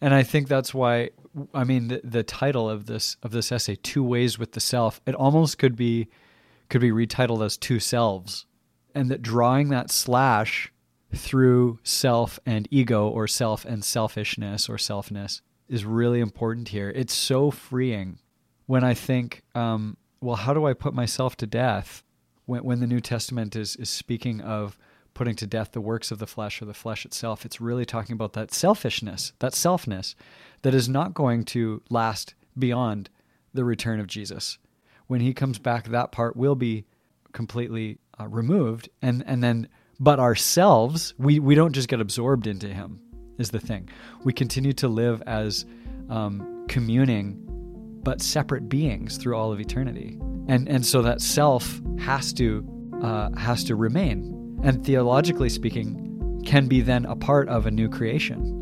and I think that's why I mean the, the title of this of this essay, Two Ways with the Self, it almost could be could be retitled as Two Selves. And that drawing that slash through self and ego or self and selfishness or selfness is really important here. It's so freeing when I think, um, well, how do I put myself to death? When, when the New Testament is, is speaking of putting to death the works of the flesh or the flesh itself. It's really talking about that selfishness, that selfness that is not going to last beyond the return of Jesus. When he comes back, that part will be completely uh, removed. And, and then, but ourselves, we, we don't just get absorbed into him, is the thing. We continue to live as um, communing, but separate beings through all of eternity. And, and so that self has to, uh, has to remain and theologically speaking, can be then a part of a new creation.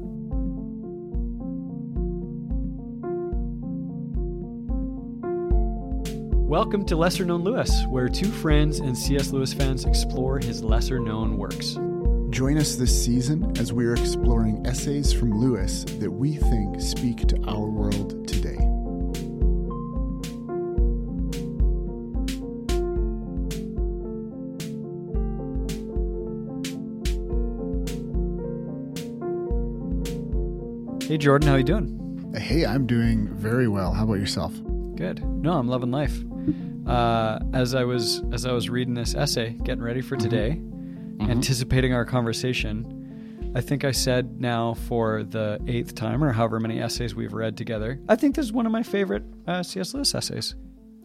Welcome to Lesser Known Lewis, where two friends and C.S. Lewis fans explore his lesser known works. Join us this season as we are exploring essays from Lewis that we think speak to our world Hey Jordan, how you doing? Hey, I'm doing very well. How about yourself? Good. No, I'm loving life. Uh, as I was as I was reading this essay, getting ready for today, mm-hmm. anticipating our conversation, I think I said now for the eighth time or however many essays we've read together, I think this is one of my favorite uh, C.S. Lewis essays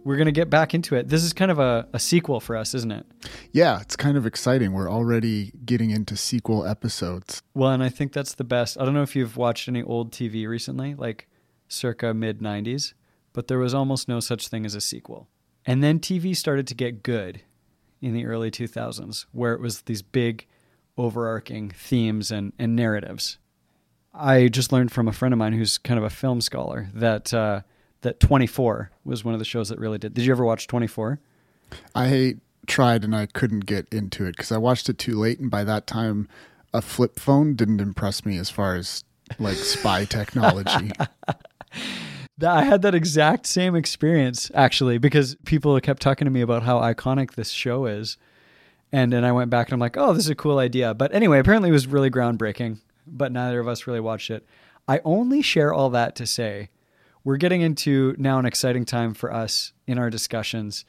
we're going to get back into it. This is kind of a, a sequel for us, isn't it? Yeah, it's kind of exciting. We're already getting into sequel episodes. Well, and I think that's the best. I don't know if you've watched any old TV recently, like circa mid 90s, but there was almost no such thing as a sequel. And then TV started to get good in the early 2000s, where it was these big overarching themes and, and narratives. I just learned from a friend of mine who's kind of a film scholar that. Uh, that 24 was one of the shows that really did. Did you ever watch 24? I tried and I couldn't get into it because I watched it too late, and by that time, a flip phone didn't impress me as far as like spy technology. I had that exact same experience actually because people kept talking to me about how iconic this show is. And then I went back and I'm like, oh, this is a cool idea. But anyway, apparently it was really groundbreaking, but neither of us really watched it. I only share all that to say we're getting into now an exciting time for us in our discussions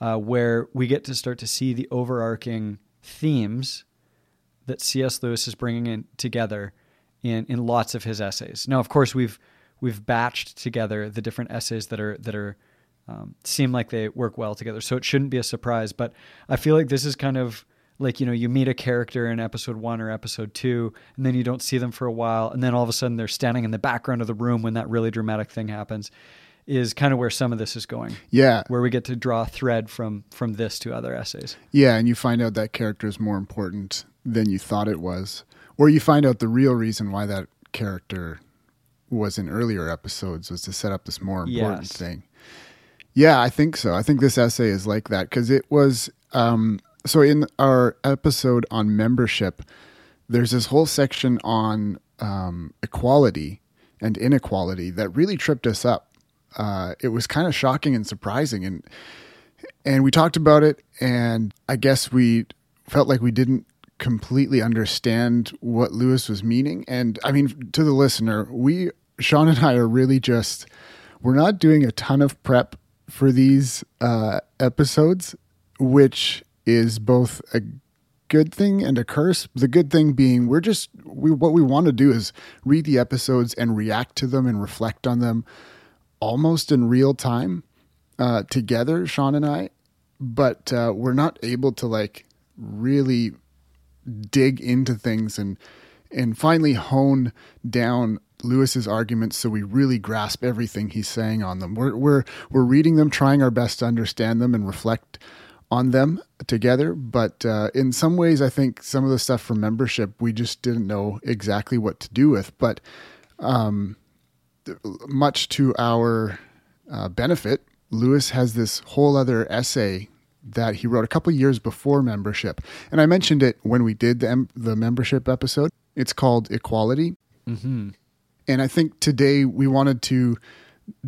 uh, where we get to start to see the overarching themes that C.S. Lewis is bringing in together in, in lots of his essays. Now, of course, we've we've batched together the different essays that are that are um, seem like they work well together, so it shouldn't be a surprise. But I feel like this is kind of like you know you meet a character in episode one or episode two and then you don't see them for a while and then all of a sudden they're standing in the background of the room when that really dramatic thing happens is kind of where some of this is going. Yeah. Where we get to draw a thread from from this to other essays. Yeah and you find out that character is more important than you thought it was. Or you find out the real reason why that character was in earlier episodes was to set up this more important yes. thing. Yeah i think so. I think this essay is like that because it was um, so in our episode on membership, there's this whole section on um, equality and inequality that really tripped us up. Uh, it was kind of shocking and surprising, and and we talked about it, and I guess we felt like we didn't completely understand what Lewis was meaning. And I mean, to the listener, we Sean and I are really just we're not doing a ton of prep for these uh, episodes, which is both a good thing and a curse. The good thing being we're just we what we want to do is read the episodes and react to them and reflect on them almost in real time uh, together, Sean and I. But uh, we're not able to like really dig into things and and finally hone down Lewis's arguments so we really grasp everything he's saying on them. We're we're we're reading them, trying our best to understand them and reflect on them together. But uh, in some ways, I think some of the stuff from membership we just didn't know exactly what to do with. But um, much to our uh, benefit, Lewis has this whole other essay that he wrote a couple years before membership, and I mentioned it when we did the, the membership episode. It's called Equality. Mm-hmm. And I think today we wanted to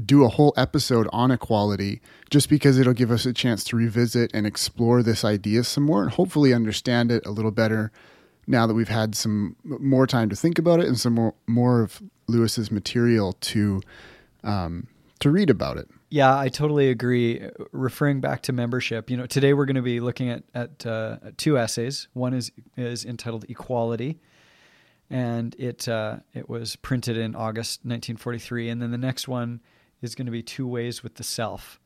do a whole episode on equality just because it'll give us a chance to revisit and explore this idea some more and hopefully understand it a little better now that we've had some more time to think about it and some more, more of Lewis's material to um, to read about it. Yeah, I totally agree. Referring back to membership, you know, today we're going to be looking at at uh, two essays. One is is entitled "Equality," and it uh, it was printed in August 1943. And then the next one is going to be Two Ways with the Self,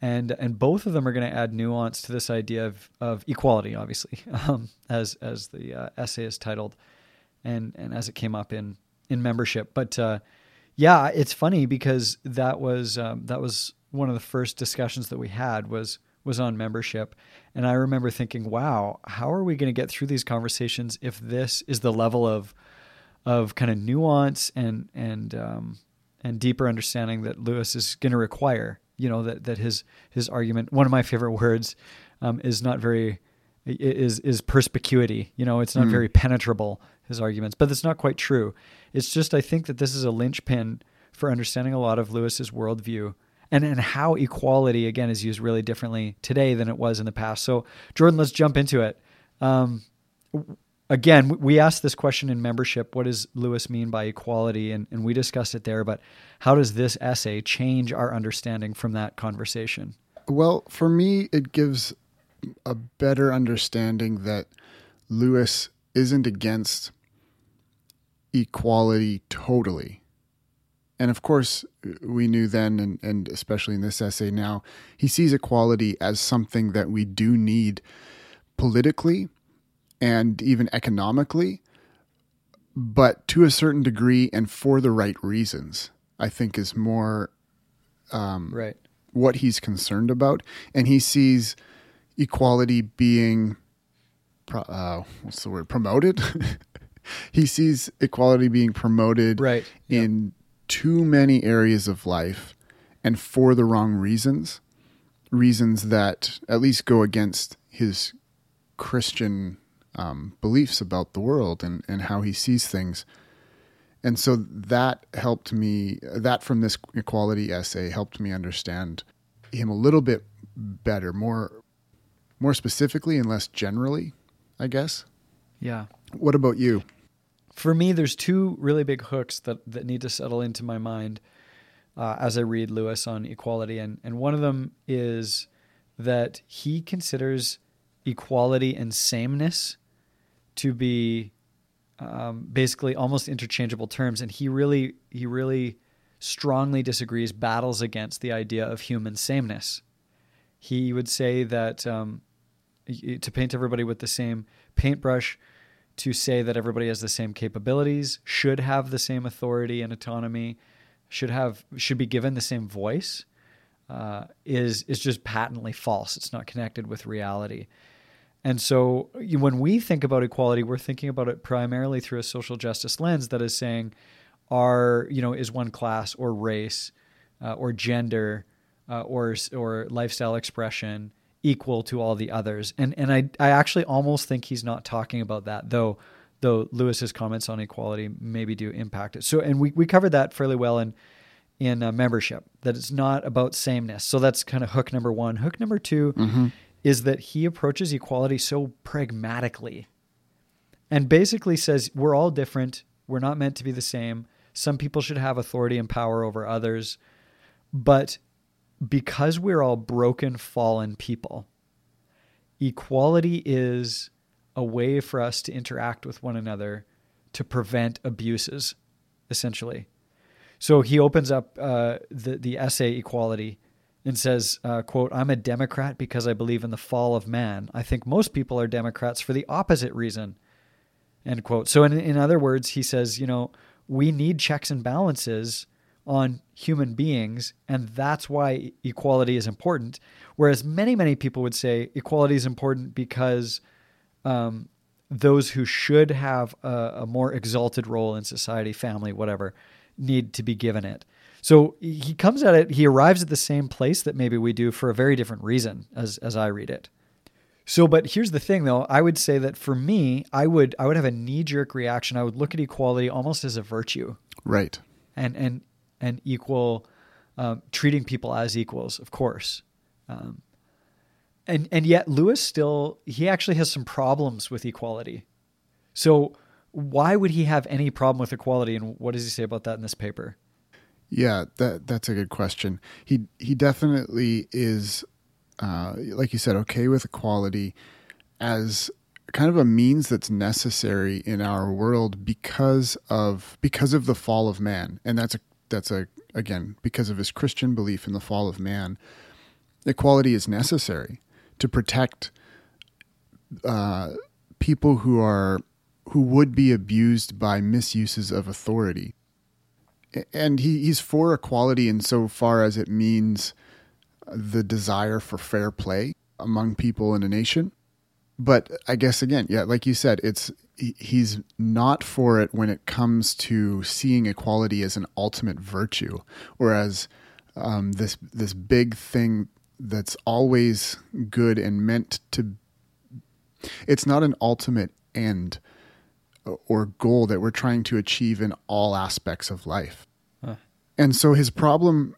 and and both of them are going to add nuance to this idea of, of equality, obviously, um, as as the uh, essay is titled, and and as it came up in in membership. But uh, yeah, it's funny because that was um, that was one of the first discussions that we had was was on membership. And I remember thinking, wow, how are we going to get through these conversations if this is the level of of kind of nuance and and um, and deeper understanding that Lewis is going to require? You know that that his his argument. One of my favorite words um, is not very is is perspicuity. You know, it's not mm. very penetrable his arguments, but that's not quite true. It's just I think that this is a linchpin for understanding a lot of Lewis's worldview and and how equality again is used really differently today than it was in the past. So Jordan, let's jump into it. Um, again, we asked this question in membership: What does Lewis mean by equality? And and we discussed it there. But how does this essay change our understanding from that conversation? Well, for me, it gives a better understanding that Lewis isn't against equality totally and of course, we knew then, and, and especially in this essay now, he sees equality as something that we do need politically and even economically, but to a certain degree and for the right reasons, I think is more um, right. what he's concerned about. And he sees equality being, uh, what's the word, promoted? he sees equality being promoted right. in too many areas of life and for the wrong reasons, reasons that at least go against his Christian um, beliefs about the world and, and how he sees things. And so that helped me, that from this equality essay helped me understand him a little bit better, more, more specifically and less generally, I guess. Yeah. What about you? For me, there's two really big hooks that, that need to settle into my mind uh, as I read Lewis on equality. And, and one of them is that he considers equality and sameness to be um, basically almost interchangeable terms. And he really, he really strongly disagrees, battles against the idea of human sameness. He would say that um, to paint everybody with the same paintbrush, to say that everybody has the same capabilities, should have the same authority and autonomy, should have should be given the same voice, uh, is is just patently false. It's not connected with reality. And so when we think about equality, we're thinking about it primarily through a social justice lens that is saying, are you know is one class or race uh, or gender uh, or or lifestyle expression equal to all the others. And and I I actually almost think he's not talking about that though though Lewis's comments on equality maybe do impact it. So and we we covered that fairly well in in uh, membership that it's not about sameness. So that's kind of hook number 1. Hook number 2 mm-hmm. is that he approaches equality so pragmatically. And basically says we're all different. We're not meant to be the same. Some people should have authority and power over others. But because we're all broken, fallen people, equality is a way for us to interact with one another to prevent abuses, essentially. So he opens up uh, the the essay equality and says, uh, "quote I'm a Democrat because I believe in the fall of man. I think most people are Democrats for the opposite reason." End quote. So in in other words, he says, you know, we need checks and balances on human beings, and that's why equality is important. Whereas many, many people would say equality is important because um, those who should have a, a, more exalted role in society, family, whatever, need to be given it. So he comes at it, he arrives at the same place that maybe we do for a very different reason as, as I read it. So, but here's the thing though, I would say that for me, I would I would have a knee jerk reaction. I would look at equality almost as a virtue. Right. And and and equal um, treating people as equals, of course. Um, and and yet Lewis still he actually has some problems with equality. So why would he have any problem with equality and what does he say about that in this paper? Yeah, that that's a good question. He he definitely is uh, like you said okay with equality as kind of a means that's necessary in our world because of because of the fall of man. And that's a that's a again because of his Christian belief in the fall of man. Equality is necessary to protect uh, people who are who would be abused by misuses of authority. And he, he's for equality insofar as it means the desire for fair play among people in a nation. But I guess again, yeah, like you said, it's he's not for it when it comes to seeing equality as an ultimate virtue or as um, this this big thing that's always good and meant to. It's not an ultimate end or goal that we're trying to achieve in all aspects of life. Huh. And so his problem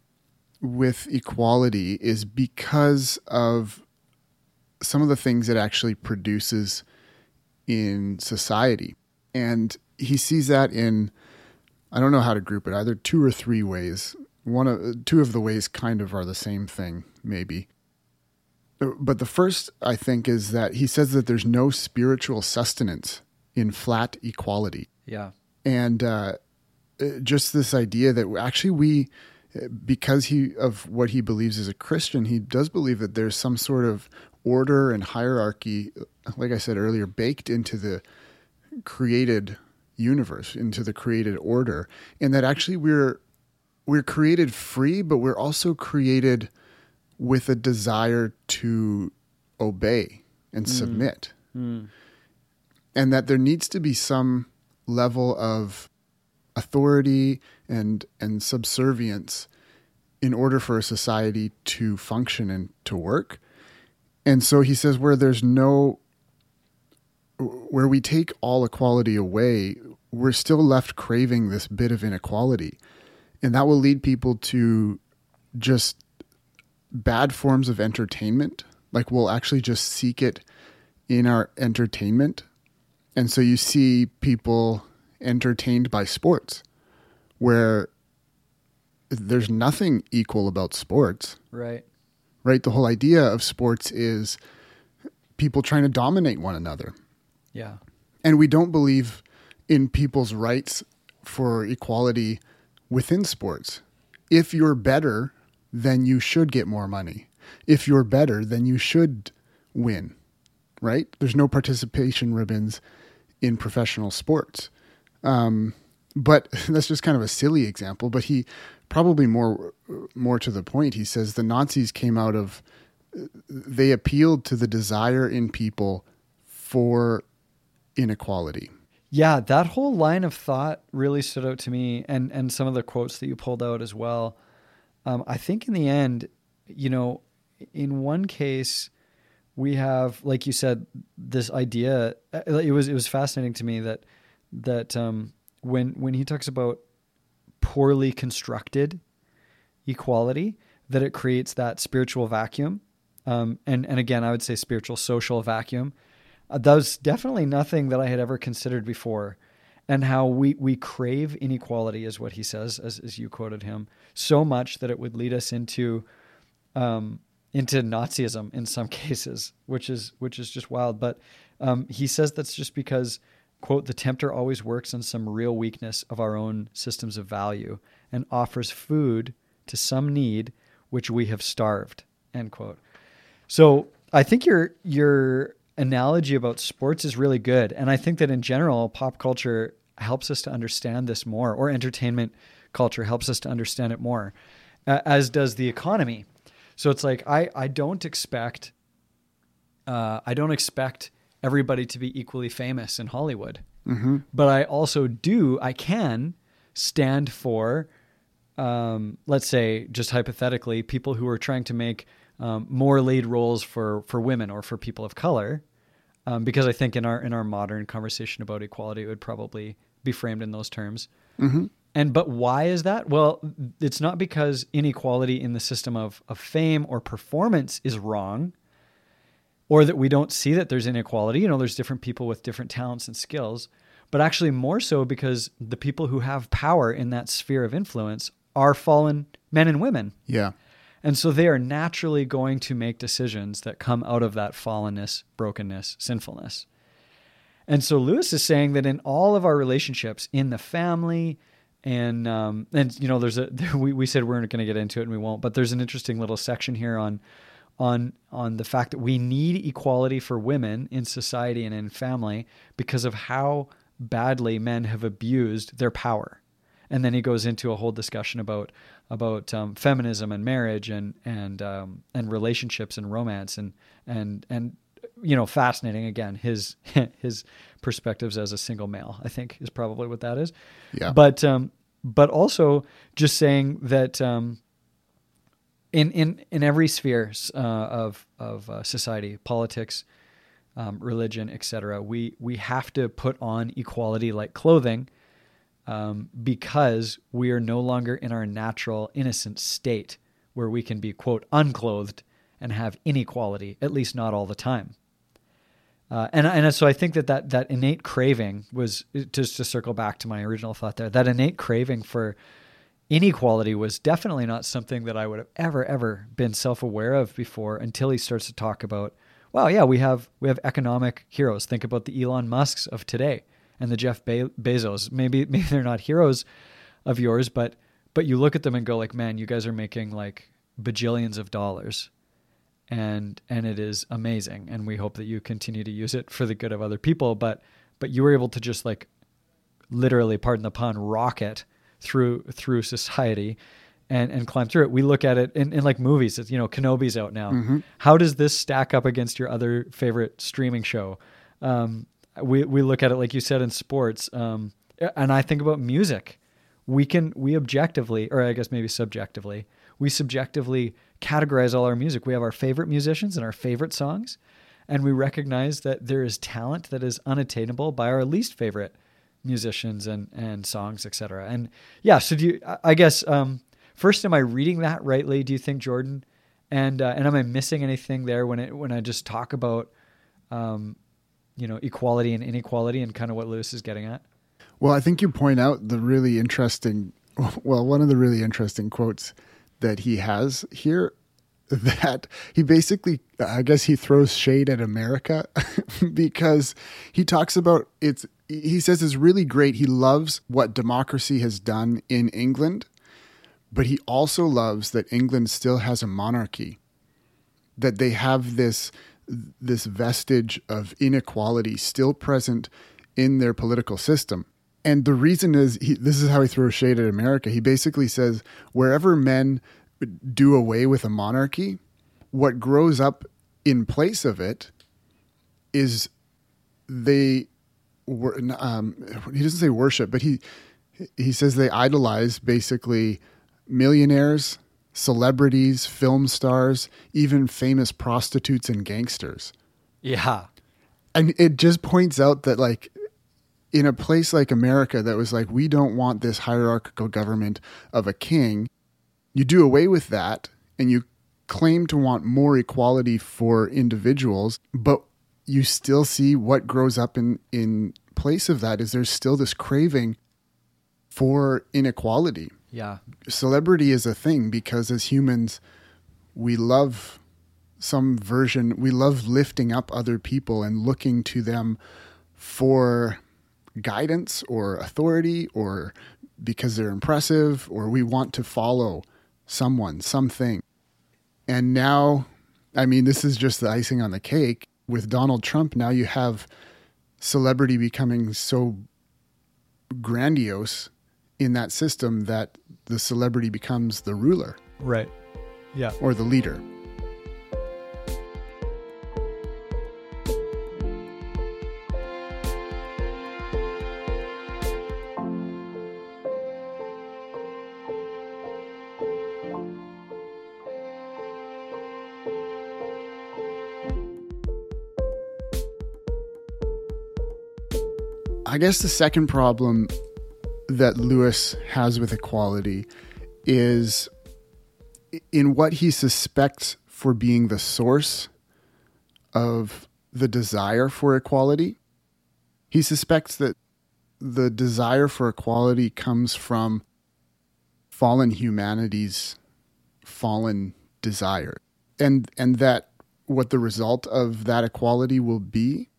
with equality is because of some of the things it actually produces in society. And he sees that in I don't know how to group it, either two or three ways. One of two of the ways kind of are the same thing, maybe. But the first, I think, is that he says that there's no spiritual sustenance in flat equality. Yeah. And uh, just this idea that actually we, because he of what he believes as a Christian, he does believe that there's some sort of order and hierarchy, like I said earlier, baked into the created universe, into the created order, and that actually we're we're created free, but we're also created with a desire to obey and mm. submit. Mm. And that there needs to be some level of authority and and subservience in order for a society to function and to work. And so he says, where there's no, where we take all equality away, we're still left craving this bit of inequality. And that will lead people to just bad forms of entertainment. Like we'll actually just seek it in our entertainment. And so you see people entertained by sports where there's nothing equal about sports. Right right? The whole idea of sports is people trying to dominate one another. Yeah. And we don't believe in people's rights for equality within sports. If you're better, then you should get more money. If you're better, then you should win, right? There's no participation ribbons in professional sports. Um, but that's just kind of a silly example. But he probably more more to the point, he says the Nazis came out of they appealed to the desire in people for inequality. Yeah, that whole line of thought really stood out to me, and and some of the quotes that you pulled out as well. Um, I think in the end, you know, in one case, we have, like you said, this idea. Uh, it was it was fascinating to me that that um, when when he talks about poorly constructed equality that it creates that spiritual vacuum. Um, and, and again, I would say spiritual social vacuum. Uh, that was definitely nothing that I had ever considered before. And how we, we crave inequality, is what he says, as, as you quoted him, so much that it would lead us into um, into Nazism in some cases, which is which is just wild. But um, he says that's just because quote, the tempter always works on some real weakness of our own systems of value and offers food to some need which we have starved, end quote. So I think your your analogy about sports is really good. And I think that in general, pop culture helps us to understand this more, or entertainment culture helps us to understand it more, as does the economy. So it's like I, I don't expect uh, I don't expect everybody to be equally famous in Hollywood. Mm-hmm. But I also do, I can stand for, um, let's say, just hypothetically, people who are trying to make um, more lead roles for, for women or for people of color. Um, because I think in our in our modern conversation about equality, it would probably be framed in those terms. Mm-hmm. And but why is that? Well, it's not because inequality in the system of, of fame or performance is wrong, or that we don't see that there's inequality. You know, there's different people with different talents and skills, but actually more so because the people who have power in that sphere of influence are fallen men and women. Yeah. And so they are naturally going to make decisions that come out of that fallenness, brokenness, sinfulness. And so Lewis is saying that in all of our relationships, in the family, and um, and you know, there's a we, we said we we're going to get into it and we won't, but there's an interesting little section here on on on the fact that we need equality for women in society and in family because of how badly men have abused their power. And then he goes into a whole discussion about about um, feminism and marriage and and um, and relationships and romance and and and you know fascinating again his his perspectives as a single male I think is probably what that is. Yeah. But um, but also just saying that um, in in in every sphere uh, of of uh, society, politics, um, religion, etc. We we have to put on equality like clothing, um, because we are no longer in our natural innocent state where we can be quote unclothed and have inequality, at least not all the time. Uh, and and so I think that, that that innate craving was just to circle back to my original thought there. That innate craving for inequality was definitely not something that I would have ever ever been self-aware of before until he starts to talk about well yeah we have we have economic heroes. Think about the Elon Musks of today and the Jeff Be- Bezos. Maybe maybe they're not heroes of yours but but you look at them and go like man you guys are making like bajillions of dollars. And and it is amazing. And we hope that you continue to use it for the good of other people. But but you were able to just like literally pardon the pun rocket through through society and and climb through it. We look at it in, in like movies. It's, you know, Kenobi's out now. Mm-hmm. How does this stack up against your other favorite streaming show? Um, we we look at it like you said in sports, um, and I think about music. We can we objectively, or I guess maybe subjectively, we subjectively categorize all our music. We have our favorite musicians and our favorite songs, and we recognize that there is talent that is unattainable by our least favorite musicians and and songs, etc. And yeah, so do you? I guess um, first, am I reading that rightly? Do you think, Jordan? And uh, and am I missing anything there when it when I just talk about, um, you know, equality and inequality and kind of what Lewis is getting at? Well, I think you point out the really interesting, well, one of the really interesting quotes that he has here that he basically i guess he throws shade at america because he talks about it's he says is really great. He loves what democracy has done in England, but he also loves that England still has a monarchy. That they have this this vestige of inequality still present in their political system. And the reason is he, this is how he throws shade at America. He basically says wherever men do away with a monarchy, what grows up in place of it is they um, he doesn't say worship, but he he says they idolize basically millionaires, celebrities, film stars, even famous prostitutes and gangsters. Yeah. And it just points out that like in a place like America that was like we don't want this hierarchical government of a king, you do away with that and you claim to want more equality for individuals, but you still see what grows up in in place of that is there's still this craving for inequality. Yeah. Celebrity is a thing because as humans we love some version we love lifting up other people and looking to them for guidance or authority or because they're impressive or we want to follow someone, something. And now, I mean, this is just the icing on the cake with Donald Trump, now you have celebrity becoming so grandiose in that system that the celebrity becomes the ruler. Right. Yeah. Or the leader. I guess the second problem that Lewis has with equality is in what he suspects for being the source of the desire for equality. He suspects that the desire for equality comes from fallen humanity's fallen desire. And and that what the result of that equality will be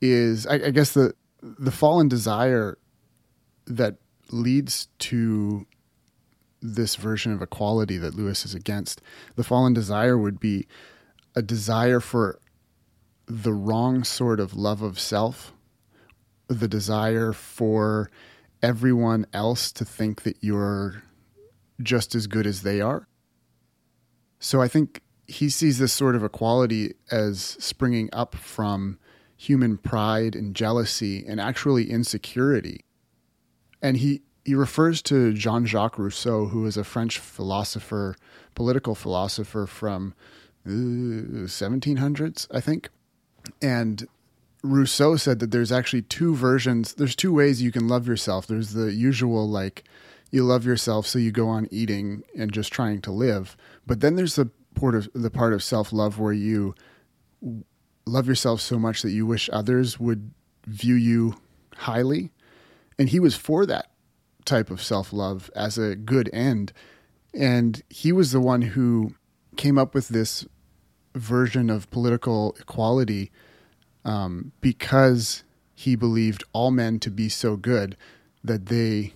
is I, I guess the the fallen desire that leads to this version of equality that Lewis is against. The fallen desire would be a desire for the wrong sort of love of self, the desire for everyone else to think that you're just as good as they are. So I think he sees this sort of equality as springing up from human pride and jealousy and actually insecurity. And he, he refers to Jean Jacques Rousseau, who was a French philosopher, political philosopher from uh, 1700s, I think. And Rousseau said that there's actually two versions, there's two ways you can love yourself. There's the usual, like, you love yourself, so you go on eating and just trying to live. But then there's the part of the part of self love where you love yourself so much that you wish others would view you highly. And he was for that type of self love as a good end. And he was the one who came up with this version of political equality um, because he believed all men to be so good that they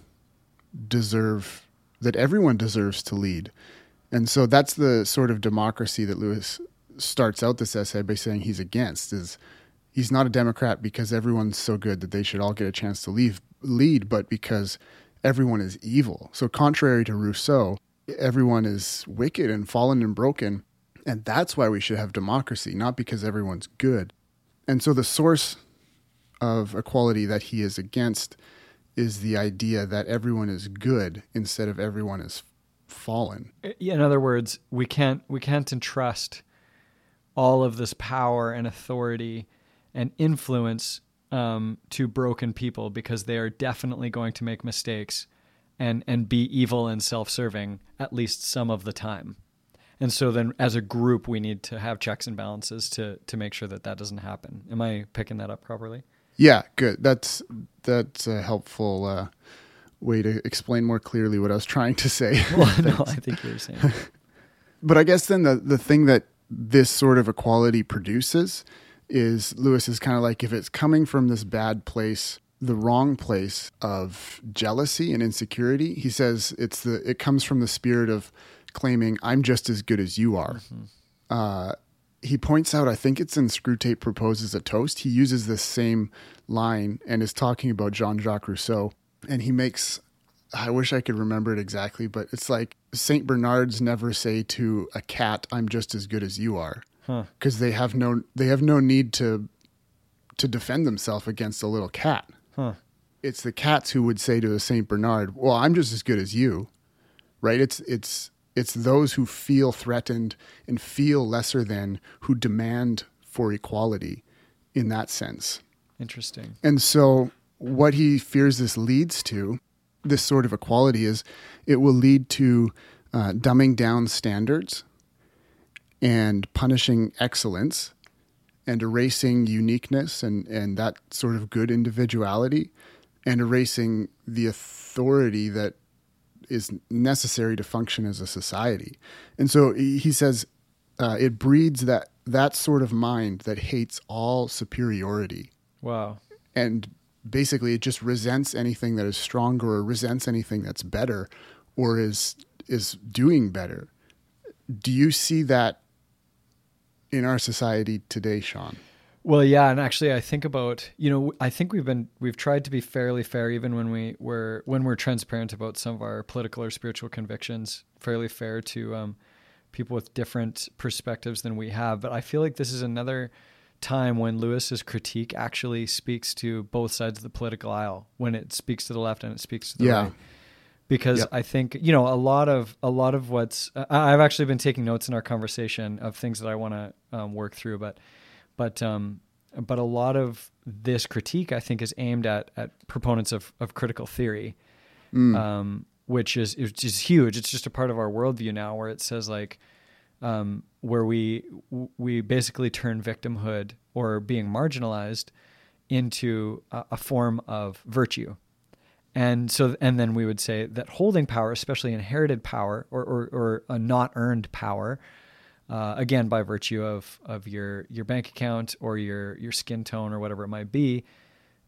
deserve, that everyone deserves to lead. And so that's the sort of democracy that Lewis starts out this essay by saying he's against is he's not a Democrat because everyone's so good that they should all get a chance to leave, lead, but because everyone is evil. So contrary to Rousseau, everyone is wicked and fallen and broken. And that's why we should have democracy, not because everyone's good. And so the source of equality that he is against is the idea that everyone is good instead of everyone is fallen. In other words, we can't we can't entrust all of this power and authority and influence um, to broken people because they are definitely going to make mistakes and and be evil and self-serving at least some of the time. And so then as a group we need to have checks and balances to to make sure that that doesn't happen. Am I picking that up properly? Yeah, good. That's that's a helpful uh, way to explain more clearly what I was trying to say. well, no, I think you're saying. but I guess then the the thing that this sort of equality produces is Lewis is kind of like if it's coming from this bad place, the wrong place of jealousy and insecurity, he says it's the it comes from the spirit of claiming I'm just as good as you are. Mm-hmm. Uh, he points out, I think it's in Screwtape Proposes a Toast. He uses this same line and is talking about Jean Jacques Rousseau. And he makes I wish I could remember it exactly, but it's like Saint Bernards never say to a cat, "I'm just as good as you are," because huh. they have no they have no need to to defend themselves against a little cat. Huh. It's the cats who would say to a Saint Bernard, "Well, I'm just as good as you," right? It's it's it's those who feel threatened and feel lesser than who demand for equality in that sense. Interesting. And so what he fears this leads to this sort of equality is it will lead to uh, dumbing down standards and punishing excellence and erasing uniqueness and, and that sort of good individuality and erasing the authority that is necessary to function as a society. And so he says uh, it breeds that that sort of mind that hates all superiority. Wow. And basically it just resents anything that is stronger or resents anything that's better or is is doing better. Do you see that in our society today, Sean? Well, yeah, and actually, I think about you know I think we've been we've tried to be fairly fair even when we were when we're transparent about some of our political or spiritual convictions, fairly fair to um, people with different perspectives than we have. But I feel like this is another time when Lewis's critique actually speaks to both sides of the political aisle when it speaks to the left and it speaks to the yeah. right because yep. I think you know a lot of a lot of what's uh, I've actually been taking notes in our conversation of things that I want to um, work through, but but um, but a lot of this critique I think is aimed at at proponents of of critical theory mm. um, which is which is huge. It's just a part of our worldview now, where it says like um, where we we basically turn victimhood or being marginalized into a, a form of virtue. And so, and then we would say that holding power, especially inherited power or, or, or a not earned power, uh, again by virtue of of your your bank account or your your skin tone or whatever it might be,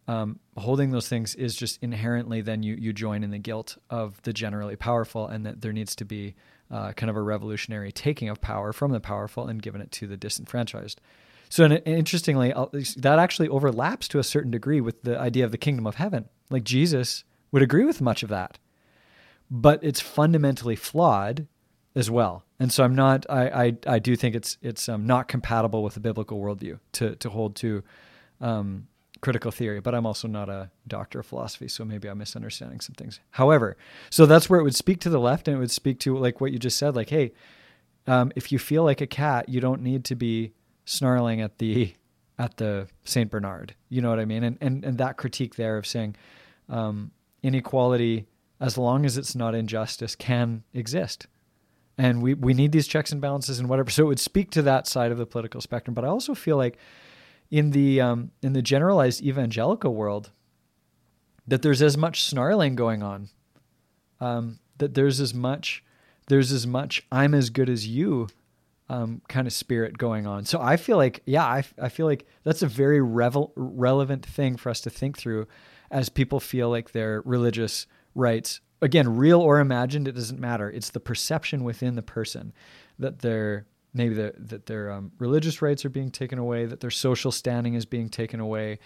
um, holding those things is just inherently then you you join in the guilt of the generally powerful, and that there needs to be uh, kind of a revolutionary taking of power from the powerful and giving it to the disenfranchised. So, and interestingly, that actually overlaps to a certain degree with the idea of the kingdom of heaven. Like Jesus would agree with much of that, but it's fundamentally flawed as well. And so, I'm not. I I, I do think it's it's um, not compatible with the biblical worldview to to hold to um, critical theory. But I'm also not a doctor of philosophy, so maybe I'm misunderstanding some things. However, so that's where it would speak to the left, and it would speak to like what you just said. Like, hey, um, if you feel like a cat, you don't need to be snarling at the at the Saint Bernard. You know what I mean? And and and that critique there of saying um, inequality, as long as it's not injustice, can exist. And we, we need these checks and balances and whatever. So it would speak to that side of the political spectrum. But I also feel like in the um, in the generalized evangelical world, that there's as much snarling going on. Um, that there's as much there's as much I'm as good as you um, kind of spirit going on. So I feel like, yeah, I, I feel like that's a very revel- relevant thing for us to think through as people feel like their religious rights, again, real or imagined, it doesn't matter. It's the perception within the person that their maybe the, that their um, religious rights are being taken away, that their social standing is being taken away,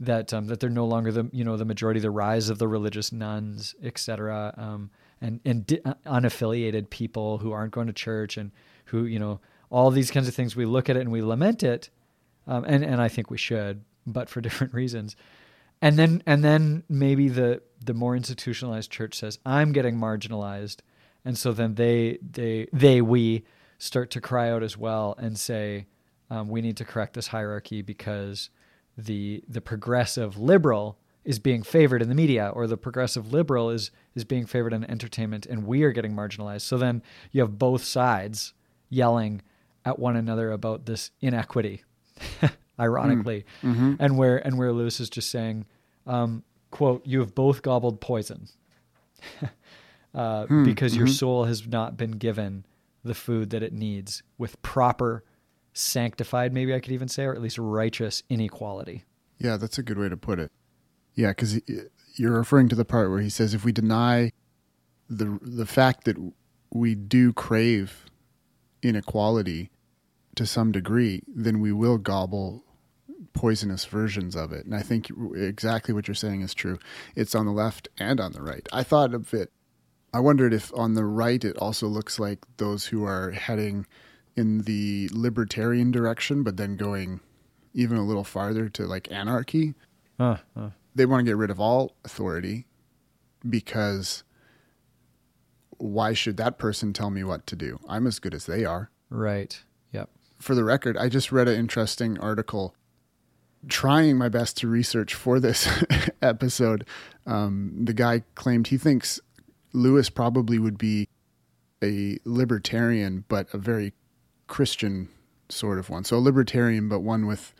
that um, that they're no longer the you know the majority, the rise of the religious nones, etc. Um, and and di- uh, unaffiliated people who aren't going to church and who you know all these kinds of things. We look at it and we lament it, um, and and I think we should, but for different reasons. And then and then maybe the the more institutionalized church says I'm getting marginalized, and so then they they they we start to cry out as well and say um, we need to correct this hierarchy because the the progressive liberal is being favored in the media or the progressive liberal is is being favored in entertainment and we are getting marginalized so then you have both sides yelling at one another about this inequity, ironically, mm. mm-hmm. and where and where Lewis is just saying, um, "quote You have both gobbled poison, uh, mm. because mm-hmm. your soul has not been given the food that it needs with proper, sanctified, maybe I could even say, or at least righteous inequality." Yeah, that's a good way to put it. Yeah, because you're referring to the part where he says, if we deny the the fact that we do crave inequality to some degree, then we will gobble poisonous versions of it. And I think exactly what you're saying is true. It's on the left and on the right. I thought of it, I wondered if on the right it also looks like those who are heading in the libertarian direction, but then going even a little farther to like anarchy. Uh, uh. They want to get rid of all authority because why should that person tell me what to do? I'm as good as they are. Right. Yep. For the record, I just read an interesting article trying my best to research for this episode. Um, the guy claimed he thinks Lewis probably would be a libertarian, but a very Christian sort of one. So a libertarian, but one with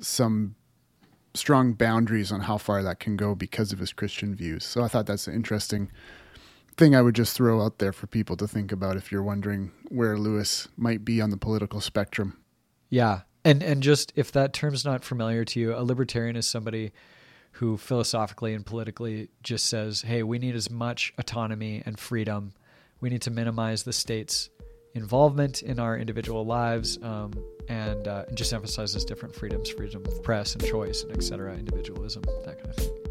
some strong boundaries on how far that can go because of his Christian views. So I thought that's an interesting thing I would just throw out there for people to think about if you're wondering where Lewis might be on the political spectrum. Yeah. And and just if that term's not familiar to you, a libertarian is somebody who philosophically and politically just says, "Hey, we need as much autonomy and freedom. We need to minimize the state's involvement in our individual lives, um, and, uh, and just emphasizes different freedoms, freedom of press and choice, and etc., individualism, that kind of thing."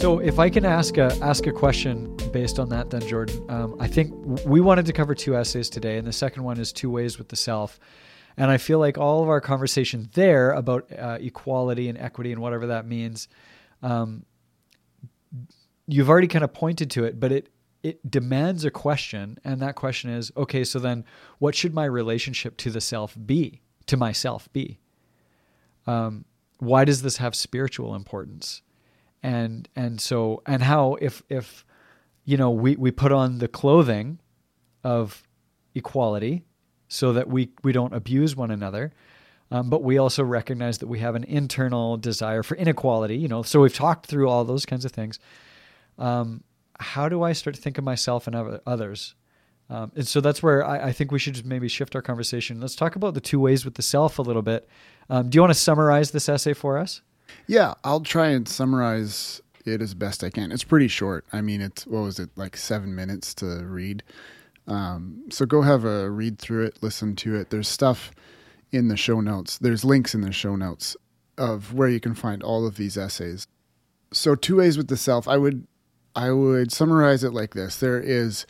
So, if I can ask a ask a question based on that, then Jordan, um, I think we wanted to cover two essays today, and the second one is two ways with the self. And I feel like all of our conversation there about uh, equality and equity and whatever that means, um, you've already kind of pointed to it, but it it demands a question, and that question is, okay, so then what should my relationship to the self be, to myself be? Um, why does this have spiritual importance? And and so and how if if you know we we put on the clothing of equality so that we we don't abuse one another. Um, but we also recognize that we have an internal desire for inequality. You know, so we've talked through all those kinds of things. Um, how do I start to think of myself and others? Um, and so that's where I, I, think we should just maybe shift our conversation. Let's talk about the two ways with the self a little bit. Um, do you want to summarize this essay for us? Yeah, I'll try and summarize it as best I can. It's pretty short. I mean, it's what was it like seven minutes to read. Um, so go have a read through it, listen to it. There's stuff in the show notes. There's links in the show notes of where you can find all of these essays. So two ways with the self. I would I would summarize it like this: There is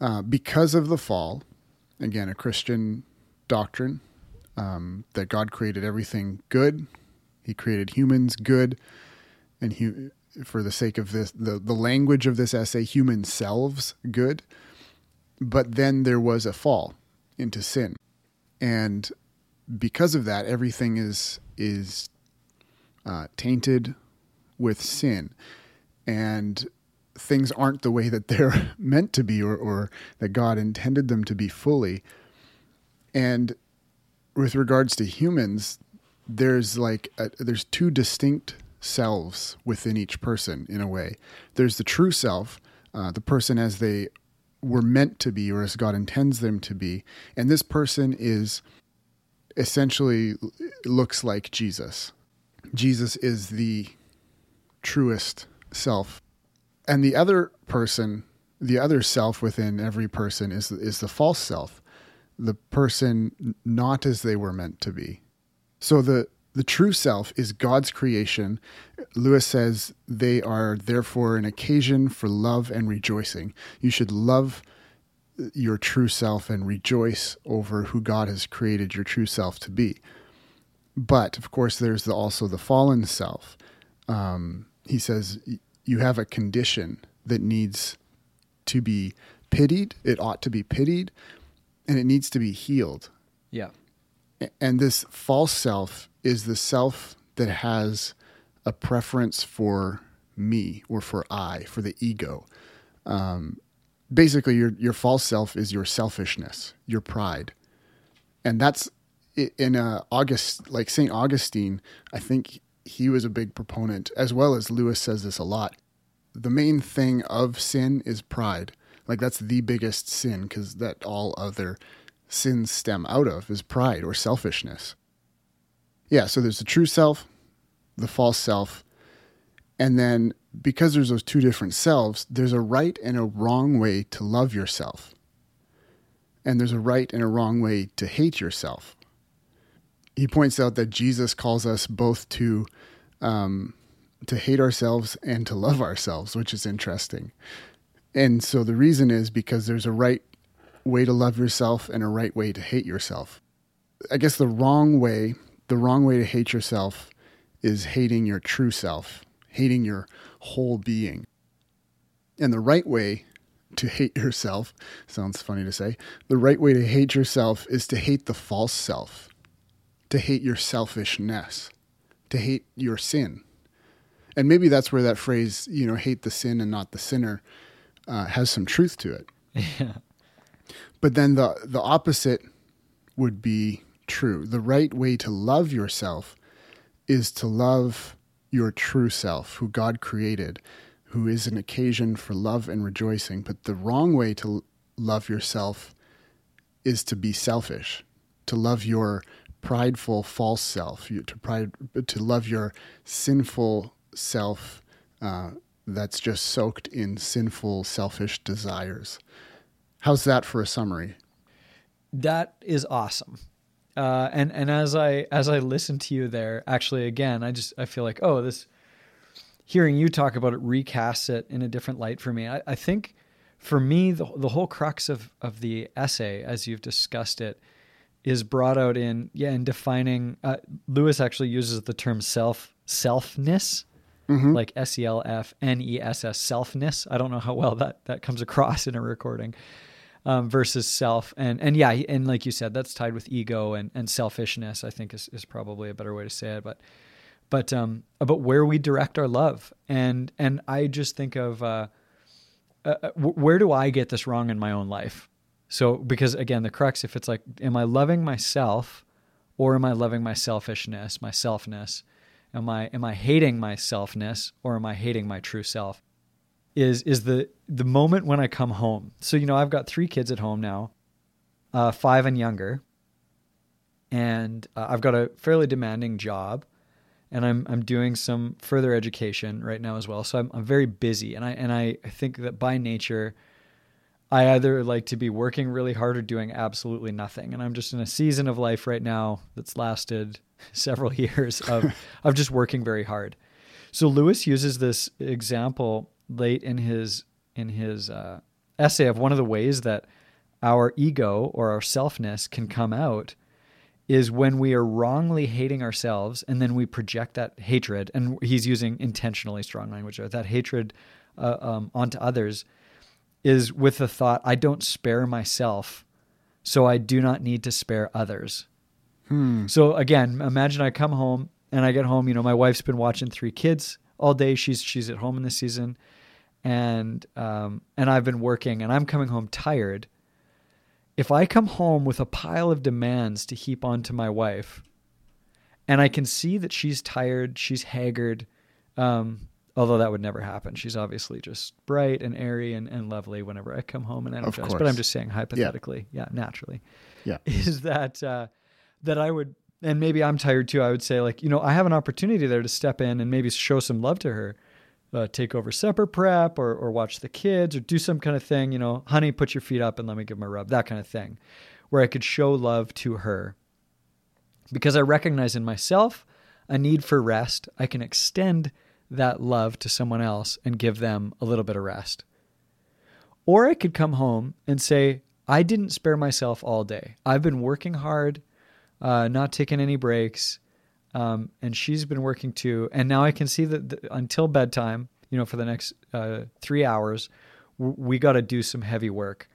uh, because of the fall, again, a Christian doctrine um, that God created everything good. He created humans good, and he, for the sake of this, the, the language of this essay, human selves good. But then there was a fall into sin, and because of that, everything is is uh, tainted with sin, and things aren't the way that they're meant to be or, or that God intended them to be fully. And with regards to humans, there's like a, there's two distinct selves within each person in a way. There's the true self, uh, the person as they were meant to be or as God intends them to be, and this person is essentially looks like Jesus. Jesus is the truest self and the other person, the other self within every person is is the false self, the person not as they were meant to be. So the the true self is God's creation. Lewis says they are therefore an occasion for love and rejoicing. You should love your true self and rejoice over who God has created your true self to be. But of course, there's the, also the fallen self. Um, he says you have a condition that needs to be pitied. It ought to be pitied and it needs to be healed. Yeah. And this false self is the self that has a preference for me or for I, for the ego. Um, basically, your your false self is your selfishness, your pride, and that's in uh, August, like Saint Augustine. I think he was a big proponent, as well as Lewis says this a lot. The main thing of sin is pride. Like that's the biggest sin because that all other sins stem out of is pride or selfishness. Yeah, so there's the true self, the false self, and then because there's those two different selves, there's a right and a wrong way to love yourself. And there's a right and a wrong way to hate yourself he points out that Jesus calls us both to um, to hate ourselves and to love ourselves, which is interesting. And so the reason is because there's a right way to love yourself and a right way to hate yourself. I guess the wrong way, the wrong way to hate yourself is hating your true self, hating your whole being. And the right way to hate yourself sounds funny to say. The right way to hate yourself is to hate the false self to hate your selfishness, to hate your sin. And maybe that's where that phrase, you know, hate the sin and not the sinner, uh, has some truth to it. Yeah. But then the the opposite would be true. The right way to love yourself is to love your true self, who God created, who is an occasion for love and rejoicing. But the wrong way to love yourself is to be selfish, to love your prideful false self, to pride, to love your sinful self uh, that's just soaked in sinful, selfish desires. How's that for a summary? That is awesome. Uh, and and as I as I listen to you there, actually, again, I just I feel like oh, this hearing you talk about it recasts it in a different light for me. I, I think for me, the the whole crux of of the essay, as you've discussed it, is brought out in yeah in defining. Uh, Lewis actually uses the term self selfness, mm-hmm. like S E L F N E S S selfness. I don't know how well that that comes across in a recording. Um, versus self and and yeah and like you said that's tied with ego and, and selfishness I think is, is probably a better way to say it but but um about where we direct our love and and I just think of uh, uh, uh where do I get this wrong in my own life so, because again, the crux, if it's like, am I loving myself or am I loving my selfishness, my selfness? Am I, am I hating my selfness or am I hating my true self? Is, is the, the moment when I come home. So, you know, I've got three kids at home now, uh, five and younger. And uh, I've got a fairly demanding job and I'm, I'm doing some further education right now as well. So I'm, I'm very busy. And I, and I, I think that by nature, I either like to be working really hard or doing absolutely nothing. And I'm just in a season of life right now that's lasted several years of, of just working very hard. So Lewis uses this example late in his in his uh, essay of one of the ways that our ego or our selfness can come out is when we are wrongly hating ourselves and then we project that hatred and he's using intentionally strong language that hatred uh, um, onto others is with the thought, I don't spare myself, so I do not need to spare others. Hmm. So again, imagine I come home and I get home, you know, my wife's been watching three kids all day. She's she's at home in the season. And um, and I've been working and I'm coming home tired. If I come home with a pile of demands to heap onto my wife, and I can see that she's tired, she's haggard, um, Although that would never happen. She's obviously just bright and airy and, and lovely whenever I come home and energized. But I'm just saying hypothetically, yeah, yeah naturally. Yeah. Is that uh, that I would and maybe I'm tired too. I would say like, you know, I have an opportunity there to step in and maybe show some love to her. Uh, take over supper prep or, or watch the kids or do some kind of thing, you know, honey, put your feet up and let me give them a rub, that kind of thing, where I could show love to her. Because I recognize in myself a need for rest, I can extend that love to someone else and give them a little bit of rest. Or I could come home and say, I didn't spare myself all day. I've been working hard, uh, not taking any breaks, um, and she's been working too. And now I can see that the, until bedtime, you know, for the next uh, three hours, w- we got to do some heavy work.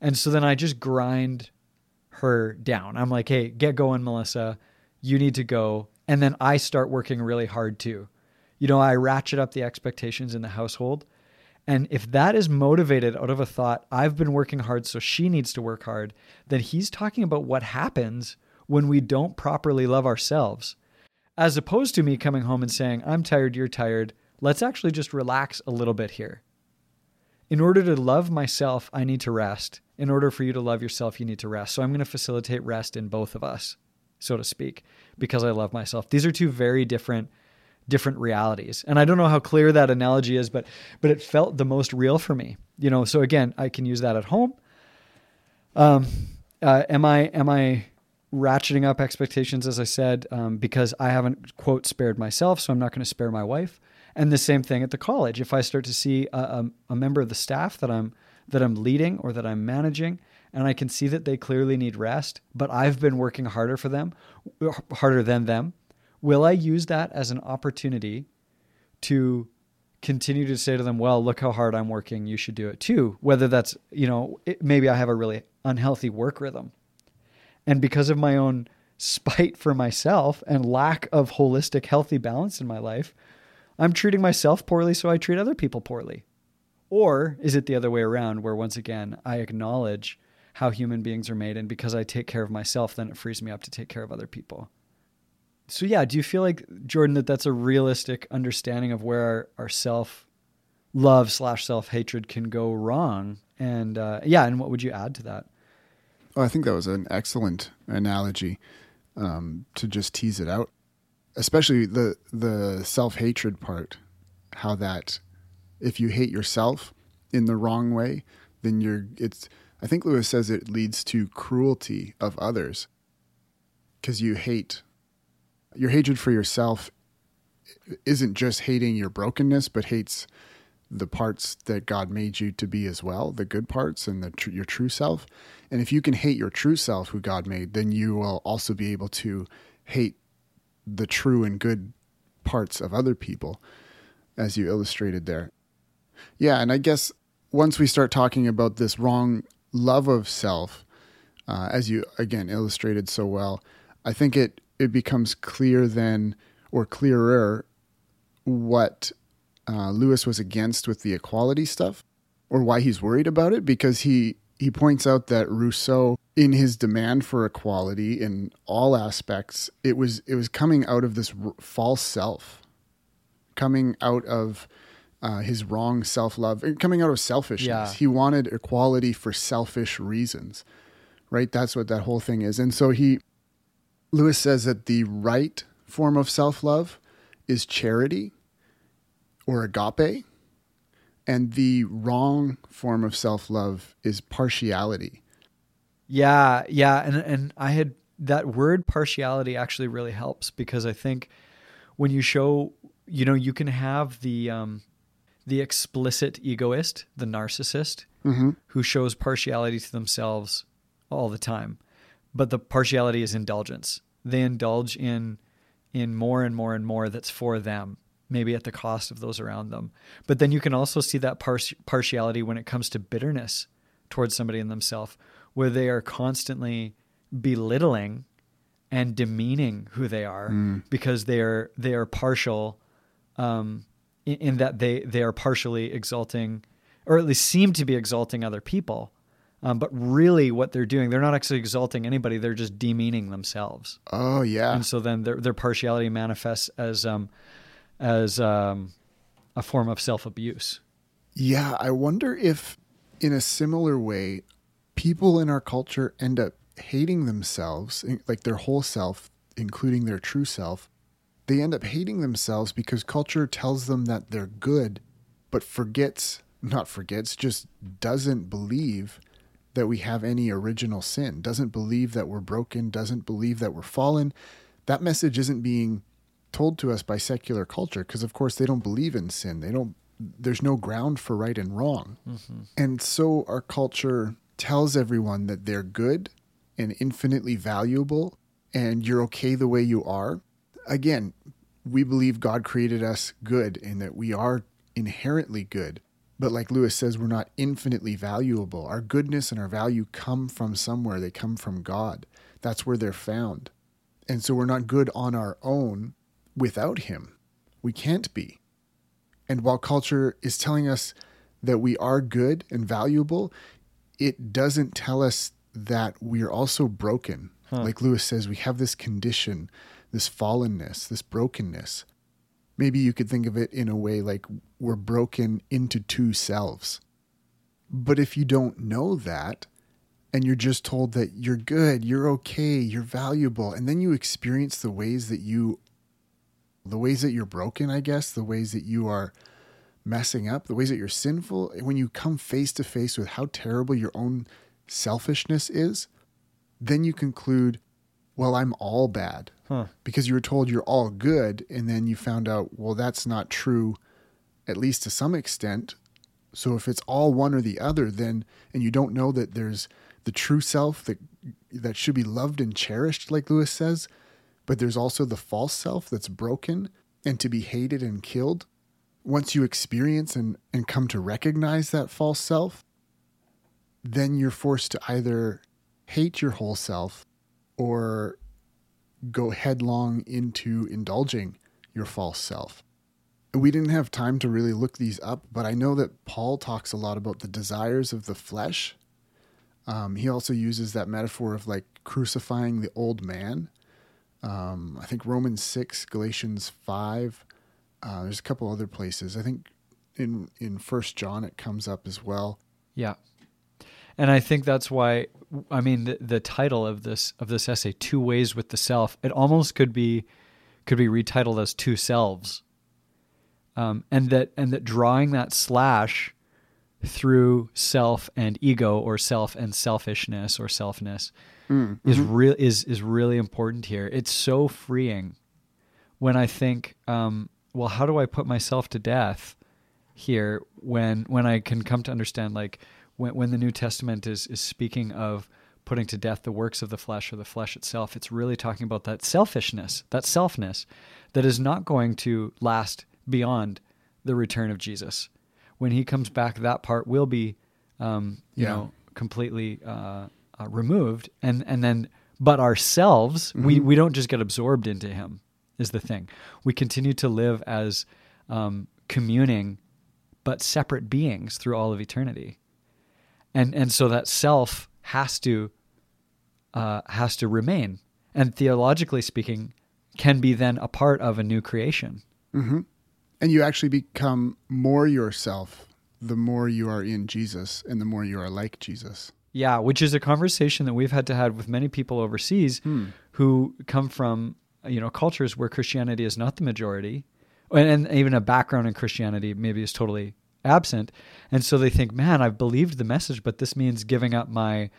And so then I just grind her down. I'm like, hey, get going, Melissa. You need to go. And then I start working really hard too you know, I ratchet up the expectations in the household. And if that is motivated out of a thought, I've been working hard, so she needs to work hard, then he's talking about what happens when we don't properly love ourselves. As opposed to me coming home and saying, I'm tired, you're tired. Let's actually just relax a little bit here. In order to love myself, I need to rest. In order for you to love yourself, you need to rest. So I'm going to facilitate rest in both of us, so to speak, because I love myself. These are two very different different realities. And I don't know how clear that analogy is, but but it felt the most real for me. You know, so again, I can use that at home. Um, uh, am I am I ratcheting up expectations as I said um, because I haven't quote spared myself, so I'm not going to spare my wife. And the same thing at the college. If I start to see a, a, a member of the staff that I'm that I'm leading or that I'm managing, and I can see that they clearly need rest, but I've been working harder for them, harder than them, will I use that as an opportunity to continue to say to them, well, look how hard I'm working. You should do it too. Whether that's, you know, it, maybe I have a really unhealthy work rhythm. And because of my own spite for myself and lack of holistic, healthy balance in my life, I'm treating myself poorly, so I treat other people poorly. Or is it the other way around, where once again, I acknowledge how human beings are made, and because I take care of myself, then it frees me up to take care of other people? so yeah, do you feel like Jordan that that's a realistic understanding of where our, our self love slash self hatred can go wrong? And uh, yeah, and what would you add to that? Oh, I think that was an excellent analogy um, to just tease it out, especially the the self hatred part. How that, if you hate yourself in the wrong way, then you're it's. I think Lewis says it leads to cruelty of others because you hate your hatred for yourself isn't just hating your brokenness, but hates the parts that God made you to be as well, the good parts and the tr- your true self. And if you can hate your true self, who God made, then you will also be able to hate the true and good parts of other people, as you illustrated there. Yeah, and I guess once we start talking about this wrong love of self, uh, as you again illustrated so well, I think it it becomes clear then or clearer what uh, Lewis was against with the equality stuff or why he's worried about it because he he points out that Rousseau in his demand for equality in all aspects it was it was coming out of this r- false self coming out of uh, his wrong self-love coming out of selfishness. Yeah. he wanted equality for selfish reasons right? That's what that whole thing is. And so he Lewis says that the right form of self-love is charity or agape, and the wrong form of self love is partiality. Yeah, yeah, and and I had that word partiality actually really helps because I think when you show, you know, you can have the um, the explicit egoist, the narcissist, mm-hmm. who shows partiality to themselves all the time, but the partiality is indulgence. They indulge in in more and more and more that's for them maybe at the cost of those around them. But then you can also see that partiality when it comes to bitterness towards somebody in themselves, where they are constantly belittling and demeaning who they are mm. because they are they are partial um, in, in, that they they are partially exalting or at least seem to be exalting other people. Um, but really, what they're doing, they're not actually exalting anybody; they're just demeaning themselves. Oh yeah. And so then their their partiality manifests as um, as um, a form of self abuse. Yeah, I wonder if, in a similar way, people in our culture end up hating themselves, like their whole self, including their true self. They end up hating themselves because culture tells them that they're good, but forgets, not forgets, just doesn't believe that we have any original sin, doesn't believe that we're broken, doesn't believe that we're fallen. That message isn't being told to us by secular culture because of course they don't believe in sin. They don't there's no ground for right and wrong. Mm-hmm. and so our culture tells everyone that they're good and infinitely valuable and you're okay the way you are. Again we believe god created us good and that we are inherently good. But like lewis says we're not infinitely valuable. Our goodness and our value come from somewhere. They come from god. That's where they're found. And so we're not good on our own without him. We can't be. And while culture is telling us that we are good and valuable, it doesn't tell us that we're also broken. Huh. Like Lewis says, we have this condition, this fallenness, this brokenness. Maybe you could think of it in a way like we're broken into two selves. But if you don't know that, and you're just told that you're good, you're okay, you're valuable, and then you experience the ways that you the ways that you're broken, I guess, the ways that you are messing up, the ways that you're sinful, when you come face to face with how terrible your own selfishness is, then you conclude, well, I'm all bad. Huh. Because you were told you're all good, and then you found out, well, that's not true, at least to some extent. So if it's all one or the other, then, and you don't know that there's the true self that that should be loved and cherished, like Lewis says, but there's also the false self that's broken and to be hated and killed. Once you experience and, and come to recognize that false self, then you're forced to either hate your whole self or go headlong into indulging your false self. We didn't have time to really look these up, but I know that Paul talks a lot about the desires of the flesh. Um, he also uses that metaphor of like crucifying the old man um, I think Romans 6, Galatians 5. Uh, there's a couple other places. I think in in First John it comes up as well. Yeah, and I think that's why. I mean, the, the title of this of this essay, "Two Ways with the Self," it almost could be could be retitled as two selves." Um, and that and that drawing that slash through self and ego, or self and selfishness, or selfness, mm-hmm. is real is is really important here. It's so freeing when I think, um, well, how do I put myself to death here when when I can come to understand like when when the New Testament is is speaking of putting to death the works of the flesh or the flesh itself, it's really talking about that selfishness, that selfness that is not going to last beyond the return of Jesus. When he comes back, that part will be, um, you yeah. know, completely uh, uh, removed, and and then but ourselves, mm-hmm. we we don't just get absorbed into him. Is the thing we continue to live as um, communing, but separate beings through all of eternity, and and so that self has to uh, has to remain, and theologically speaking, can be then a part of a new creation. Mm-hmm. And you actually become more yourself the more you are in Jesus and the more you are like Jesus. Yeah, which is a conversation that we've had to have with many people overseas hmm. who come from you know cultures where Christianity is not the majority, and, and even a background in Christianity maybe is totally absent, and so they think, man, I've believed the message, but this means giving up my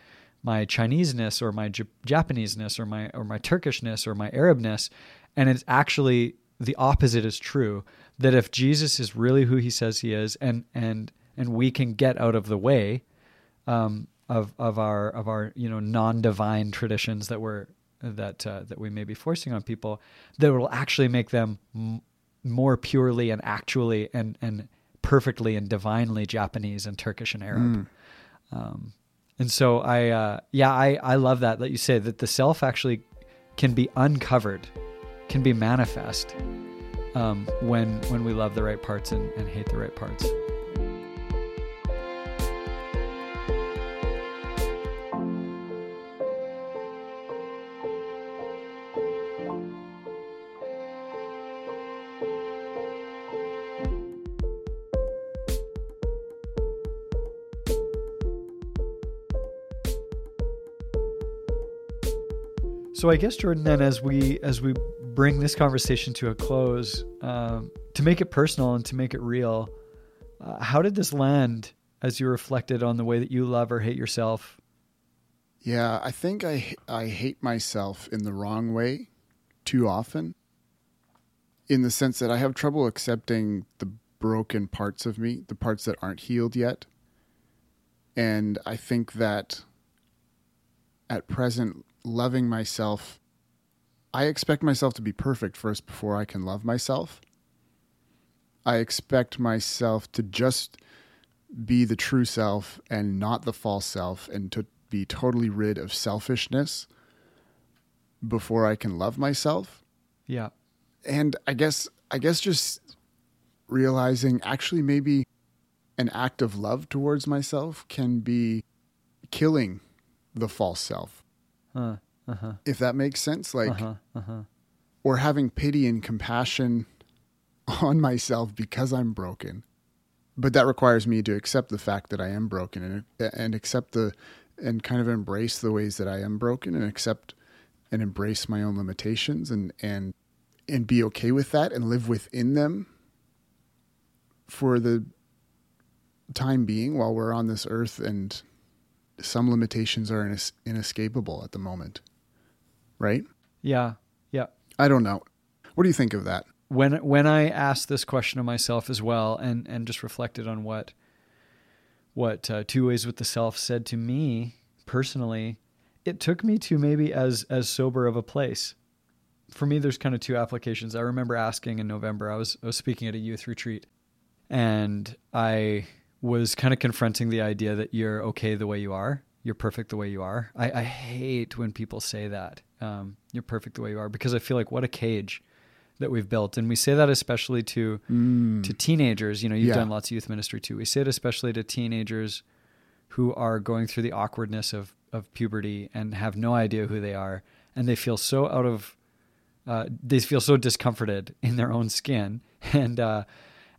my Chineseness or my J- Japaneseness or my or my Turkishness or my Arabness, and it's actually the opposite is true. That if Jesus is really who he says he is, and and and we can get out of the way um, of of our of our you know non divine traditions that we're that uh, that we may be forcing on people, that will actually make them m- more purely and actually and and perfectly and divinely Japanese and Turkish and Arab. Mm. Um, and so I, uh, yeah, I, I love that that you say that the self actually can be uncovered, can be manifest um, when when we love the right parts and, and hate the right parts. So I guess Jordan, then as we as we bring this conversation to a close, um, to make it personal and to make it real, uh, how did this land as you reflected on the way that you love or hate yourself? Yeah, I think I I hate myself in the wrong way too often. In the sense that I have trouble accepting the broken parts of me, the parts that aren't healed yet. And I think that at present loving myself, I expect myself to be perfect first before I can love myself. I expect myself to just be the true self and not the false self and to be totally rid of selfishness before I can love myself. Yeah. And I guess I guess just realizing actually maybe an act of love towards myself can be killing the false self uh, uh-huh. If that makes sense, like, uh-huh, uh-huh. or having pity and compassion on myself because I'm broken. But that requires me to accept the fact that I am broken and and accept the and kind of embrace the ways that I am broken and accept and embrace my own limitations and and and be okay with that and live within them for the time being while we're on this earth and some limitations are ines- inescapable at the moment. Right? Yeah. Yeah. I don't know. What do you think of that? When when I asked this question of myself as well and and just reflected on what what uh, two ways with the self said to me personally, it took me to maybe as as sober of a place. For me, there's kind of two applications. I remember asking in November. I was I was speaking at a youth retreat, and I was kind of confronting the idea that you're okay the way you are. You're perfect the way you are. I, I hate when people say that. Um, you're perfect the way you are because I feel like what a cage that we've built, and we say that especially to mm. to teenagers. You know, you've yeah. done lots of youth ministry too. We say it especially to teenagers who are going through the awkwardness of of puberty and have no idea who they are, and they feel so out of uh, they feel so discomforted in their own skin, and uh,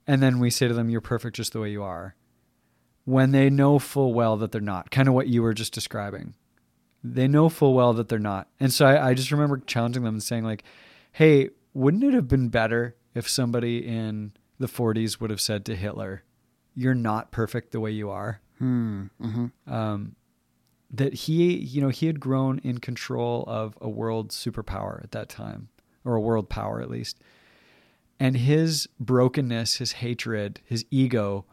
and then we say to them, "You're perfect just the way you are." When they know full well that they're not. Kind of what you were just describing. They know full well that they're not. And so I, I just remember challenging them and saying, like, hey, wouldn't it have been better if somebody in the 40s would have said to Hitler, you're not perfect the way you are? Hmm. Mm-hmm. Um, that he, you know, he had grown in control of a world superpower at that time, or a world power at least And his brokenness, his hatred, his ego,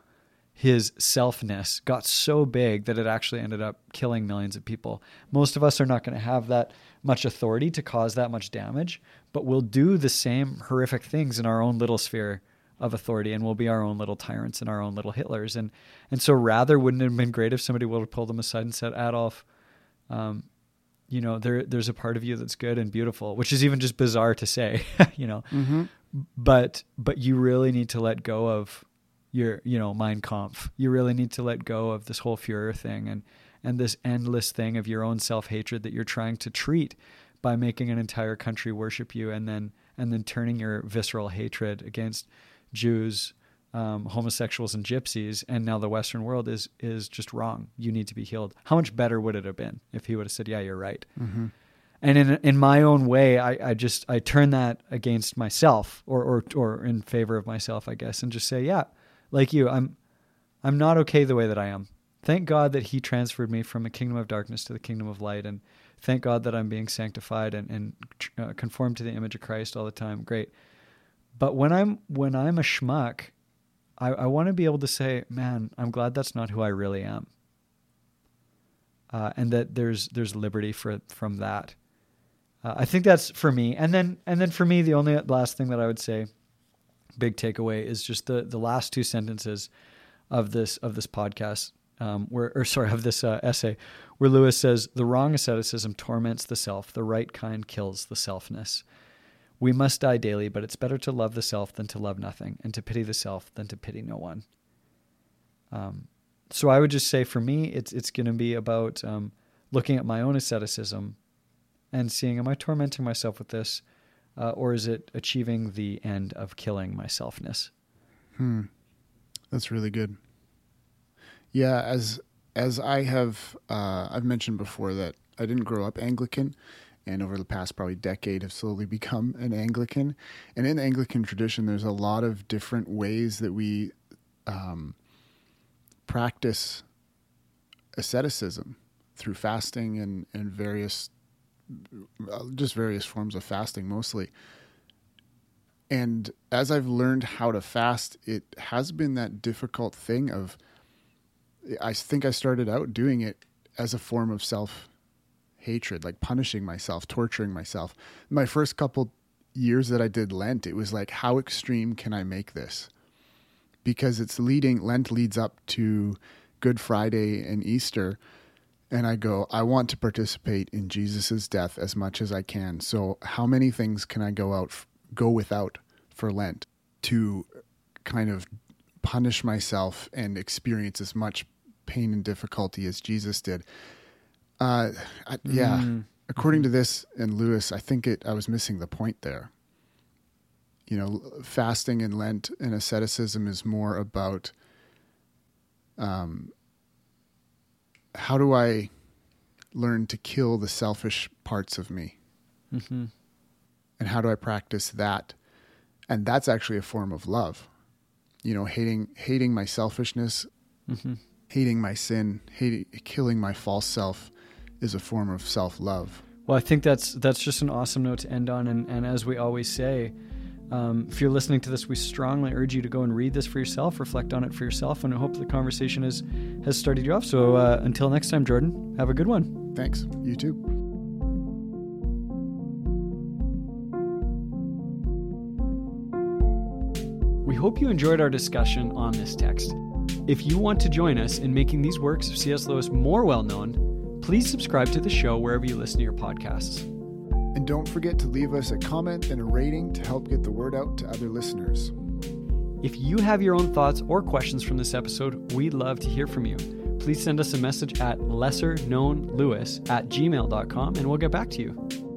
his selfness got so big that it actually ended up killing millions of people. Most of us are not going to have that much authority to cause that much damage, but we'll do the same horrific things in our own little sphere of authority and we'll be our own little tyrants and our own little Hitlers. And and so rather wouldn't it have been great if somebody would have pulled them aside and said, Adolf, um, you know, there there's a part of you that's good and beautiful, which is even just bizarre to say, you know. Mm-hmm. But but you really need to let go of your you know Mein Kampf. You really need to let go of this whole Führer thing and and this endless thing of your own self hatred that you're trying to treat by making an entire country worship you and then and then turning your visceral hatred against Jews, um, homosexuals, and gypsies, and now the Western world is is just wrong. You need to be healed. How much better would it have been if he would have said, "Yeah, you're right." Mm-hmm. And in in my own way, I, I just I turn that against myself, or or or in favor of myself, I guess, and just say, "Yeah, like you, I'm I'm not okay the way that I am. Thank God that He transferred me from a kingdom of darkness to the kingdom of light, and thank God that I'm being sanctified and and uh, conformed to the image of Christ all the time. Great." But when I'm when I'm a schmuck, I, I want to be able to say, "Man, I'm glad that's not who I really am," uh, and that there's there's liberty for from that. Uh, I think that's for me, and then and then for me, the only last thing that I would say, big takeaway, is just the the last two sentences of this of this podcast, um, where or sorry of this uh, essay, where Lewis says the wrong asceticism torments the self, the right kind kills the selfness. We must die daily, but it's better to love the self than to love nothing, and to pity the self than to pity no one. Um, so I would just say for me, it's it's going to be about um, looking at my own asceticism and seeing, am I tormenting myself with this, uh, or is it achieving the end of killing my selfness? Hmm, that's really good. Yeah, as as I have, uh, I've mentioned before that I didn't grow up Anglican, and over the past probably decade have slowly become an Anglican. And in the Anglican tradition, there's a lot of different ways that we um, practice asceticism through fasting and, and various, Uh, just various forms of fasting mostly. And as I've learned how to fast, it has been that difficult thing of, I think I started out doing it as a form of self hatred, like punishing myself, torturing myself. My first couple years that I did Lent, it was like, how extreme can I make this? Because it's leading, Lent leads up to Good Friday and Easter. And I go, I want to participate in Jesus's death as much as I can. So, how many things can I go out, go without for Lent to kind of punish myself and experience as much pain and difficulty as Jesus did? Uh, I, yeah. Mm. According to this and Lewis, I think it. I was missing the point there. You know, fasting and Lent and asceticism is more about um, how do I learn to kill the selfish parts of me, mm-hmm. and how do I practice that? And that's actually a form of love. You know, hating hating my selfishness, mm-hmm. hating my sin, hating killing my false self is a form of self love. Well, I think that's that's just an awesome note to end on, and, and as we always say, um, if you're listening to this, we strongly urge you to go and read this for yourself, reflect on it for yourself, and I hope the conversation has has started you off. So uh, until next time, Jordan, have a good one. Thanks. You too. We hope you enjoyed our discussion on this text. If you want to join us in making these works of C.S. Lewis more well known, Please subscribe to the show wherever you listen to your podcasts. And don't forget to leave us a comment and a rating to help get the word out to other listeners. If you have your own thoughts or questions from this episode, we'd love to hear from you. Please send us a message at lesserknownlewis at gmail.com and we'll get back to you.